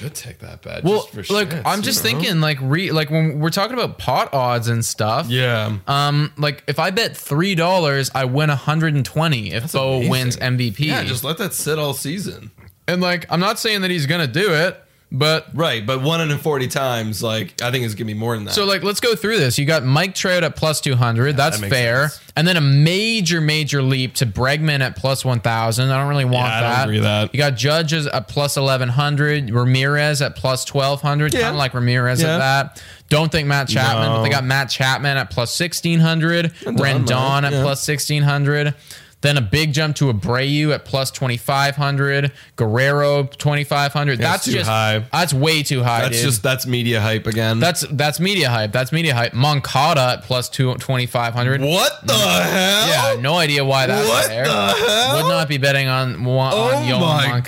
Speaker 3: should take that bet.
Speaker 2: well
Speaker 3: just for
Speaker 2: look
Speaker 3: shits,
Speaker 2: I'm
Speaker 3: you
Speaker 2: just
Speaker 3: know?
Speaker 2: thinking like re like when we're talking about pot odds and stuff
Speaker 3: Yeah.
Speaker 2: Um, like if I bet three dollars, I win 120 if Bo
Speaker 3: amazing.
Speaker 2: wins MVP.
Speaker 3: yeah, just let that sit all season.
Speaker 2: And like, I'm not saying that he's gonna do it, but
Speaker 3: Right, but 140 times, like I think it's gonna be more than that.
Speaker 2: So like let's go through this. You got Mike Trout at plus 200. That's
Speaker 3: that
Speaker 2: fair.
Speaker 3: sense.
Speaker 2: And then a major major leap to Bregman at plus 1000. I don't really want
Speaker 3: Yeah, I
Speaker 2: that.
Speaker 3: agree that.
Speaker 2: You got Judges at plus 1100, Ramirez at plus 1200.
Speaker 3: Yeah.
Speaker 2: Kind of like Ramirez
Speaker 3: Yeah.
Speaker 2: at that. Don't think Matt Chapman, but they got Matt Chapman at plus 1600,
Speaker 3: Rendon,
Speaker 2: Rendon at
Speaker 3: Yeah.
Speaker 2: plus 1600. Then a big jump to Abreu at plus 2500, Guerrero 2500. That's,
Speaker 3: too
Speaker 2: just
Speaker 3: high.
Speaker 2: That's way too high.
Speaker 3: that's
Speaker 2: dude.
Speaker 3: just that's media hype again.
Speaker 2: That's that's media hype. That's media hype. Moncada at plus two twenty five hundred.
Speaker 3: what the hell?
Speaker 2: Yeah, no idea why that's
Speaker 3: What
Speaker 2: there.
Speaker 3: the hell?
Speaker 2: Would not be betting on, on
Speaker 3: Oh
Speaker 2: Yoan
Speaker 3: my
Speaker 2: Moncada.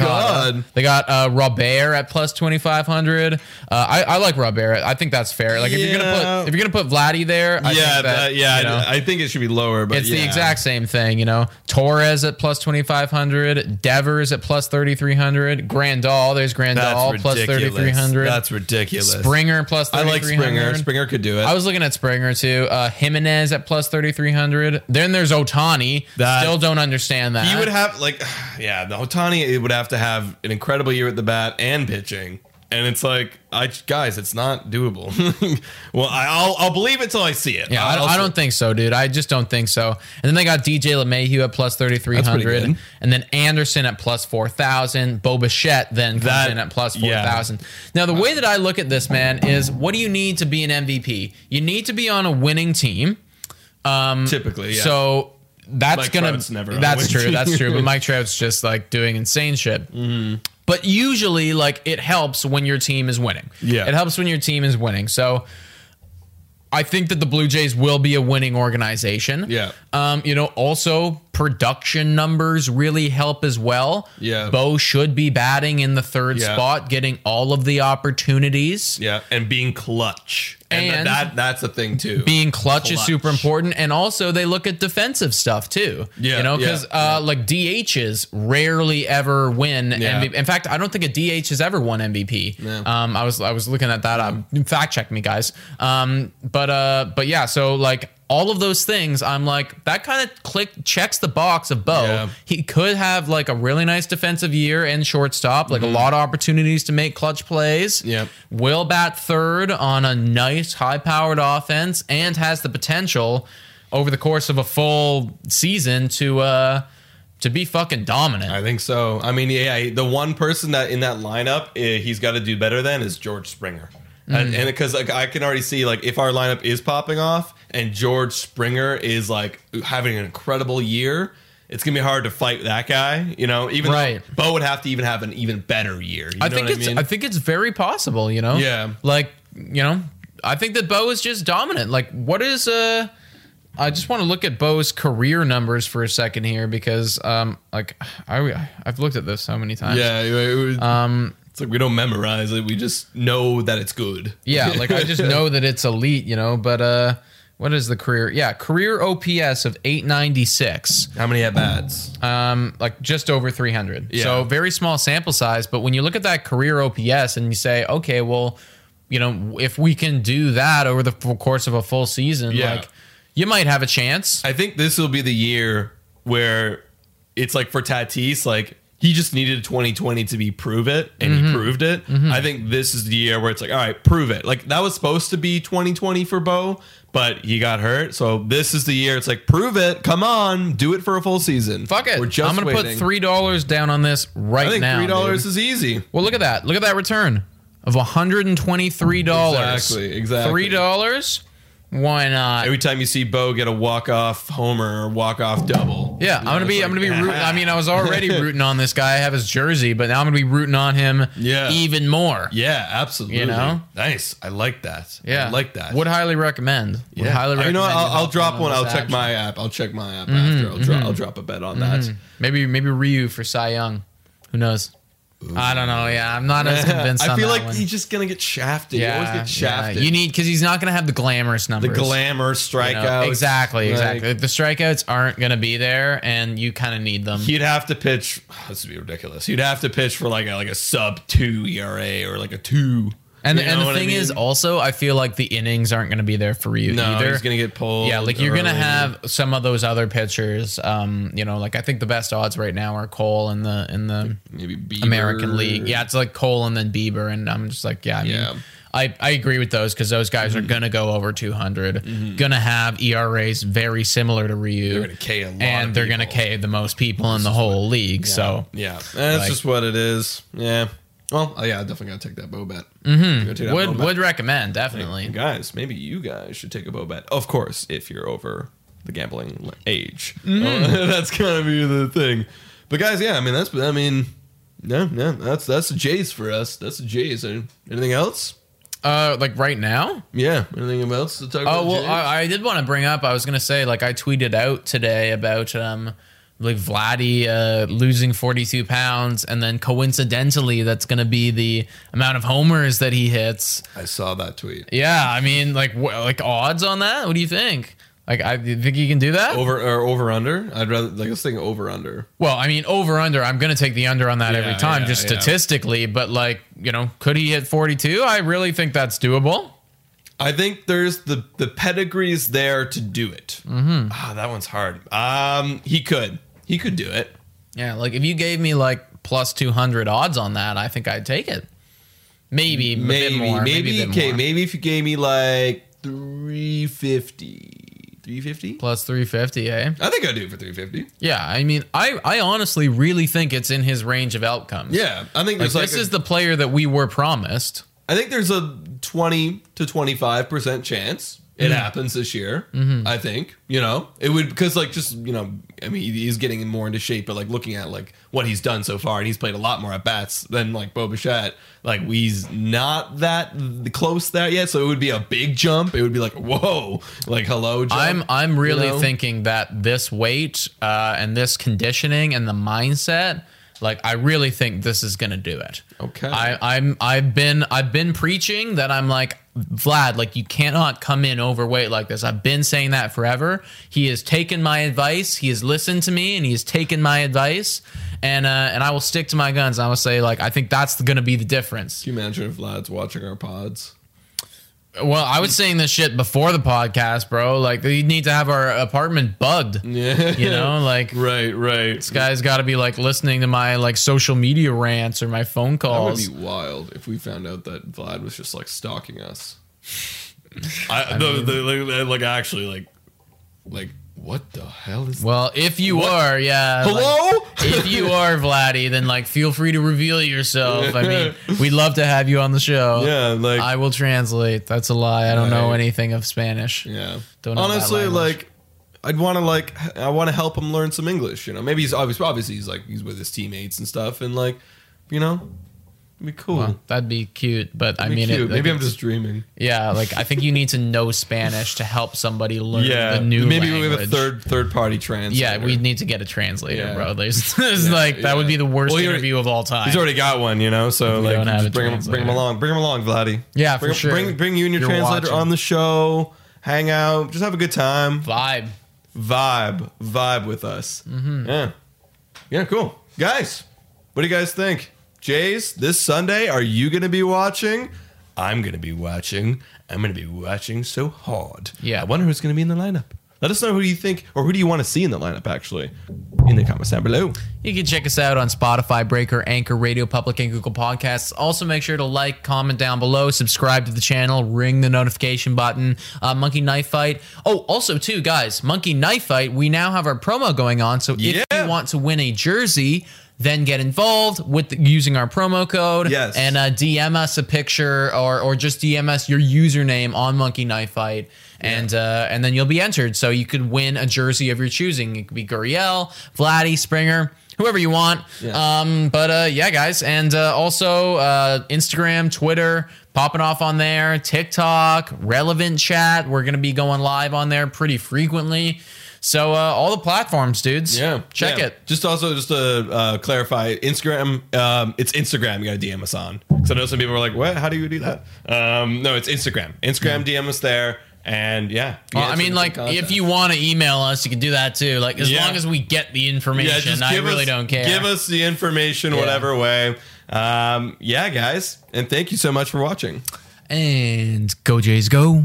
Speaker 3: God.
Speaker 2: They got uh, Robert at plus twenty five hundred. Uh, I, I like Robert. I think that's fair. Like if you're gonna put if you're gonna put Vladdy there, I
Speaker 3: yeah,
Speaker 2: think that,
Speaker 3: that- yeah.
Speaker 2: you know,
Speaker 3: I think it should be lower, but
Speaker 2: it's the exact same thing, you know. Torres at plus twenty five hundred, Devers at plus thirty three hundred, Grandal. There's Grandal plus thirty
Speaker 3: ridiculous.
Speaker 2: three hundred.
Speaker 3: That's ridiculous.
Speaker 2: Springer plus
Speaker 3: I like Springer. Springer could do it.
Speaker 2: I was looking at Springer too. Uh, Jimenez at plus thirty three hundred. Then there's Ohtani.
Speaker 3: That-
Speaker 2: Still don't understand that.
Speaker 3: He would have like, (sighs) yeah, the Ohtani it would have to have an incredible year at the bat and pitching, and it's like, I guys, it's not doable. (laughs) well, I, I'll I'll believe it till I see it.
Speaker 2: Yeah, I,
Speaker 3: I'll
Speaker 2: I don't think so, dude. I just don't think so. And then they got DJ LeMahieu at plus thirty three
Speaker 3: pretty
Speaker 2: hundred,
Speaker 3: good.
Speaker 2: and then Anderson at plus four thousand. Bo Bichette then comes
Speaker 3: That-
Speaker 2: in at plus four
Speaker 3: yeah.
Speaker 2: Now the way that I look at this, man, is what do you need to be an MVP? You need to be on a winning team.
Speaker 3: Um, typically. Yeah.
Speaker 2: So that's
Speaker 3: Mike
Speaker 2: gonna
Speaker 3: never
Speaker 2: that's true. That's true. But (laughs) Mike Trout's just like doing insane shit. But usually, like it helps when your team is winning.
Speaker 3: Yeah.
Speaker 2: it helps when your team is winning. So. I think that the Blue Jays will be a winning organization.
Speaker 3: Yeah.
Speaker 2: Um, you know, also production numbers really help as well.
Speaker 3: Yeah.
Speaker 2: Bo should be batting in the third
Speaker 3: Yeah.
Speaker 2: spot, getting all of the opportunities.
Speaker 3: yeah, and being clutch, and,
Speaker 2: And-
Speaker 3: that that's a thing too.
Speaker 2: being clutch, is super important and also they look at defensive stuff too
Speaker 3: Yeah,
Speaker 2: you know
Speaker 3: yeah,
Speaker 2: because uh, like dhs rarely ever win
Speaker 3: Yeah.
Speaker 2: MVP. in fact i don't think a dh has ever won mvp um i was i was looking at that up fact check me guys um but uh but yeah so like all of those things i'm like that kind of click checks the box of bo
Speaker 3: Yeah.
Speaker 2: he could have like a really nice defensive year and shortstop like a lot of opportunities to make clutch plays
Speaker 3: Mm-hmm. Yep.
Speaker 2: will bat third on a nice high powered offense and has the potential over the course of a full season to uh to be fucking dominant.
Speaker 3: I think so. I mean, yeah, the one person that in that lineup eh, he's got to do better than is George Springer.
Speaker 2: Mm.
Speaker 3: And and because like I can already see like if our lineup is popping off and George Springer is like having an incredible year, it's gonna be hard to fight that guy. You know, even
Speaker 2: Right.
Speaker 3: Bo would have to even have an even better year. You
Speaker 2: I think it's I,
Speaker 3: I
Speaker 2: think it's very possible, you know?
Speaker 3: Yeah.
Speaker 2: Like, you know, I think that Bo is just dominant. Like what is uh I just want to look at Bo's career numbers for a second here because um like I I've looked at this so many times.
Speaker 3: yeah, it was-
Speaker 2: Um
Speaker 3: it's like we don't memorize it; we just know that it's good.
Speaker 2: Yeah, (laughs) like I just know that it's elite, you know, but uh what is the career? Yeah, career OPS of 896.
Speaker 3: How many at bats?
Speaker 2: Um like just over 300.
Speaker 3: Yeah.
Speaker 2: So very small sample size, but when you look at that career OPS and you say, "Okay, well, you know, if we can do that over the full course of a full season,
Speaker 3: Yeah.
Speaker 2: like you might have a chance."
Speaker 3: I think this will be the year where it's like for Tatis, like he just needed 2020 to be prove it, and
Speaker 2: Mm-hmm.
Speaker 3: he proved it. I think this is the year where it's like, all right, prove it. Like that was supposed to be 2020 for Bo, but he got hurt. So this is the year. It's like, prove it. Come on, do it for a full season.
Speaker 2: Fuck it.
Speaker 3: We're just
Speaker 2: I'm going to put $3 down on this right
Speaker 3: I think
Speaker 2: now.
Speaker 3: three dollars
Speaker 2: dude.
Speaker 3: is easy.
Speaker 2: Well, look at that. Look at that return of $123.
Speaker 3: Exactly, exactly.
Speaker 2: $3? Why not?
Speaker 3: Every time you see Bo get a walk off homer or walk off double,
Speaker 2: Yeah, I'm gonna be. I'm gonna be rooting. I mean, I was (laughs) already rooting on this guy. I have his jersey, but now I'm gonna be rooting on him.
Speaker 3: Yeah.
Speaker 2: even more.
Speaker 3: yeah, absolutely.
Speaker 2: You know?
Speaker 3: nice. I like that.
Speaker 2: Yeah,
Speaker 3: I like that.
Speaker 2: Would highly recommend. Would
Speaker 3: Yeah.
Speaker 2: highly
Speaker 3: You
Speaker 2: recommend.
Speaker 3: know,
Speaker 2: you
Speaker 3: I'll, I'll drop
Speaker 2: on
Speaker 3: one. I'll check
Speaker 2: action.
Speaker 3: my app. I'll check my app
Speaker 2: Mm-hmm,
Speaker 3: after. I'll, dro- I'll drop a bet on that.
Speaker 2: Maybe maybe Ryu for Cy Young. Who knows? I don't know. Yeah, I'm not as (laughs) convinced.
Speaker 3: I
Speaker 2: on
Speaker 3: feel
Speaker 2: that
Speaker 3: like
Speaker 2: one.
Speaker 3: he's just gonna get shafted.
Speaker 2: yeah,
Speaker 3: you always get shafted.
Speaker 2: yeah. You need because he's not gonna have the glamorous numbers.
Speaker 3: the glamour
Speaker 2: you
Speaker 3: strikeouts.
Speaker 2: know? Exactly,
Speaker 3: Like,
Speaker 2: exactly. The strikeouts aren't gonna be there, and you kind of need them.
Speaker 3: He'd have to pitch. (sighs) This would be ridiculous. He'd have to pitch for like a like a sub two ERA or like a two.
Speaker 2: And,
Speaker 3: You
Speaker 2: and the
Speaker 3: what I
Speaker 2: thing is, also, I feel like the innings aren't going to be there for you
Speaker 3: no,
Speaker 2: either.
Speaker 3: he's gonna get pulled.
Speaker 2: Yeah, like you're gonna have some of those other pitchers. Um, you know, like I think the best odds right now are Cole in the in the. American League. Yeah, it's like Cole and then Bieber, and I'm just like, yeah, I mean,
Speaker 3: Yeah.
Speaker 2: I, I agree with those because those guys
Speaker 3: Mm-hmm.
Speaker 2: are gonna go over 200, gonna have ERAs very similar to Ryu,
Speaker 3: They're gonna K a lot
Speaker 2: and they're gonna
Speaker 3: people.
Speaker 2: K the most people in the whole league. So
Speaker 3: Yeah, that's
Speaker 2: Like-
Speaker 3: just what it is. Yeah. Well, oh, yeah, I definitely gotta take that Bo bet. Mm-hmm.
Speaker 2: would would recommend definitely.
Speaker 3: guys, maybe you guys should take a Bo bet. Of course, if you're over the gambling age,
Speaker 2: Mm-hmm.
Speaker 3: Oh, (laughs) that's gonna be the thing. But guys, yeah, I mean that's I mean, yeah, yeah, that's that's the Jays for us. That's the Jays. Anything else?
Speaker 2: Uh, like right now.
Speaker 3: Yeah, anything else to talk about?
Speaker 2: Oh well, I, I did want to bring up. I was gonna say, like, I tweeted out today about um, like Vladdy uh, losing forty two pounds, and then coincidentally, that's gonna be the amount of homers that he hits.
Speaker 3: I saw that tweet.
Speaker 2: Yeah, I mean, like, wh- like odds on that? What do you think? Like, I you think you can do that?
Speaker 3: Over or over under? I'd rather like let's think over under.
Speaker 2: Well, I mean, over under. I'm gonna take the under on that every time,
Speaker 3: yeah,
Speaker 2: just
Speaker 3: yeah.
Speaker 2: statistically. But like, you know, could he hit forty two? I really think that's doable.
Speaker 3: I think there's the the pedigree's there to do it. Mm-hmm. Ah, that one's hard. Um, he could, he could do it.
Speaker 2: Yeah, like if you gave me like plus 200 odds on that, I think I'd take it. Maybe,
Speaker 3: Maybe,
Speaker 2: more.
Speaker 3: maybe,
Speaker 2: Maybe,
Speaker 3: okay,
Speaker 2: more.
Speaker 3: maybe if you gave me like 350, 350.
Speaker 2: plus 350, eh?
Speaker 3: I think I'd do it for 350.
Speaker 2: Yeah, I mean, I, I honestly really think it's in his range of outcomes.
Speaker 3: Yeah, I think
Speaker 2: Like,
Speaker 3: like,
Speaker 2: this
Speaker 3: a-
Speaker 2: is the player that we were promised.
Speaker 3: I think there's a 20 to 25 percent chance it
Speaker 2: Mm-hmm.
Speaker 3: happens this year. I think you know it would because like just you know I mean he's getting more into shape, but like looking at like what he's done so far, and he's played a lot more at bats than like Bo Bichette. Like he's not that close there yet, so it would be a big jump. It would be like whoa, like hello. Jump,
Speaker 2: I'm I'm really
Speaker 3: you know?
Speaker 2: thinking that this weight uh, and this conditioning and the mindset, like I really think this is gonna do it.
Speaker 3: Okay.
Speaker 2: I, I'm I've been I've been preaching that I'm like Vlad, like you cannot come in overweight like this. I've been saying that forever. He has taken my advice. He has listened to me, and he has taken my advice. And uh, and I will stick to my guns. I will say like I think that's going to be the difference.
Speaker 3: Can you imagine if Vlad's watching our pods?
Speaker 2: Well, I was saying this shit before the podcast, bro. Like we need to have our apartment bugged. (laughs)
Speaker 3: Yeah,
Speaker 2: You know, like
Speaker 3: right, right.
Speaker 2: this guy's got to be like listening to my like social media rants or my phone calls.
Speaker 3: That would be wild if we found out that Vlad was just like stalking us. (laughs) I, the, the, like, like actually like like what the hell is
Speaker 2: Well, if you
Speaker 3: What?
Speaker 2: are, yeah. like,
Speaker 3: hello?
Speaker 2: if you are Vladdy, then like feel free to reveal yourself. I mean, (laughs) we'd love to have you on the show.
Speaker 3: yeah, like
Speaker 2: I will translate. That's a lie. I don't know anything of Spanish.
Speaker 3: yeah.
Speaker 2: Don't know
Speaker 3: Honestly, like I'd want to like I want to help him learn some English. You know, maybe he's obviously obviously he's like he's with his teammates and stuff, and like you know, be cool.
Speaker 2: Well, that'd be cute, but I
Speaker 3: It'd be
Speaker 2: mean, it, like,
Speaker 3: maybe I'm just dreaming.
Speaker 2: yeah. Like I think you need to know Spanish to help somebody learn
Speaker 3: Yeah,
Speaker 2: the new.
Speaker 3: maybe we have a third third party translator.
Speaker 2: Yeah, we need to get a translator,
Speaker 3: Yeah.
Speaker 2: bro. There's, (laughs) there's like that would be the worst
Speaker 3: Well, already-
Speaker 2: interview of all time.
Speaker 3: He's already got one, you know. So
Speaker 2: we
Speaker 3: like, just bring him, bring him along, bring him along, Vladdy.
Speaker 2: Yeah, for
Speaker 3: bring,
Speaker 2: sure.
Speaker 3: Bring bring you and your
Speaker 2: You're
Speaker 3: translator
Speaker 2: watching.
Speaker 3: on the show. Hang out, just have a good time,
Speaker 2: vibe.
Speaker 3: vibe, vibe with us.
Speaker 2: Mm-hmm.
Speaker 3: Yeah, yeah, cool, guys. What do you guys think? Jays, this Sunday, are you going to be watching? I'm going to be watching. I'm going to be watching so hard.
Speaker 2: Yeah.
Speaker 3: I wonder who's going to be in the lineup. Let us know who you think, or who do you want to see in the lineup, actually, in the comments down below.
Speaker 2: You can check us out on Spotify, Breaker, Anchor, Radio Public, and Google Podcasts. Also, make sure to like, comment down below, subscribe to the channel, ring the notification button. Uh, Monkey Knife Fight. Oh, also, too, guys, Monkey Knife Fight. We now have our promo going on. So if
Speaker 3: Yeah.
Speaker 2: you want to win a jersey, then get involved with the, using our promo code.
Speaker 3: Yes.
Speaker 2: And uh, DM us a picture or or just DM us your username on Monkey Knife Fight. And uh, and then you'll be entered. So you could win a jersey of your choosing. It could be Gurriel, Vladdy, Springer, whoever you want.
Speaker 3: Yeah.
Speaker 2: Um, but uh, yeah, guys, and uh, also uh, Instagram, Twitter, popping off on there, TikTok, relevant chat. We're gonna be going live on there pretty frequently. So uh, all the platforms, dudes.
Speaker 3: Yeah,
Speaker 2: check
Speaker 3: yeah.
Speaker 2: it.
Speaker 3: Just also just to uh, clarify, Instagram. Um, it's Instagram. You got to DM us on. Because I know some people are like, "What? How do you do that?" Um, no, it's Instagram. Instagram. DM us there, and yeah.
Speaker 2: Well, I mean, like,
Speaker 3: contest.
Speaker 2: if you want to email us, you can do that too. Like, as
Speaker 3: Yeah.
Speaker 2: long as we get the information,
Speaker 3: yeah,
Speaker 2: I
Speaker 3: give
Speaker 2: really
Speaker 3: us,
Speaker 2: don't care.
Speaker 3: Give us the information,
Speaker 2: Yeah.
Speaker 3: whatever way. Um, yeah, guys, and thank you so much for watching.
Speaker 2: And go Jays go.